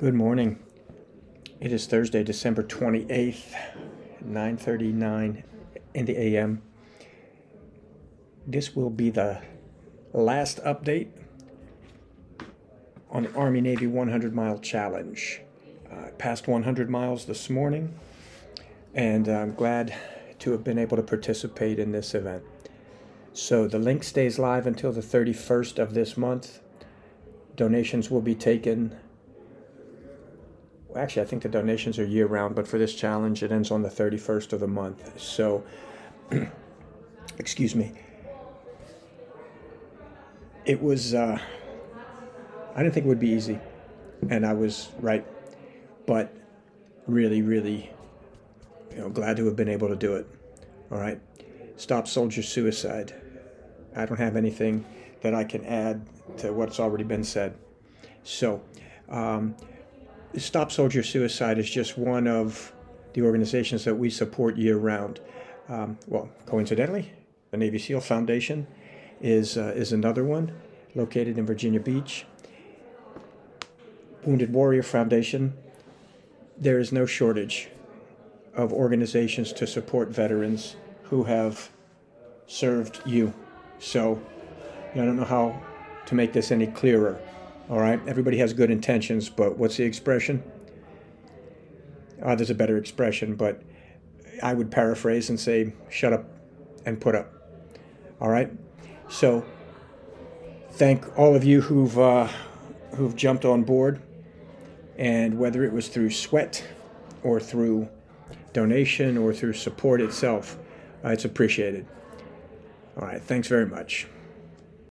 Good morning. It is Thursday, December 28th, 9:39 in the AM. This will be the last update on the Army Navy 100 mile challenge. I uh, passed 100 miles this morning, and I'm glad to have been able to participate in this event. So the link stays live until the 31st of this month. Donations will be taken actually, I think the donations are year round, but for this challenge, it ends on the 31st of the month. So, excuse me. It was, uh, I didn't think it would be easy, and I was right, but really, really, you know, glad to have been able to do it. All right. Stop soldier suicide. I don't have anything that I can add to what's already been said. So, um, Stop Soldier Suicide is just one of the organizations that we support year round. Um, well, coincidentally, the Navy SEAL Foundation is, uh, is another one located in Virginia Beach. Wounded Warrior Foundation, there is no shortage of organizations to support veterans who have served you. So I don't know how to make this any clearer. All right, everybody has good intentions, but what's the expression? Uh, there's a better expression, but I would paraphrase and say, shut up and put up. All right? So, thank all of you who've, uh, who've jumped on board, and whether it was through sweat or through donation or through support itself, uh, it's appreciated. All right, thanks very much.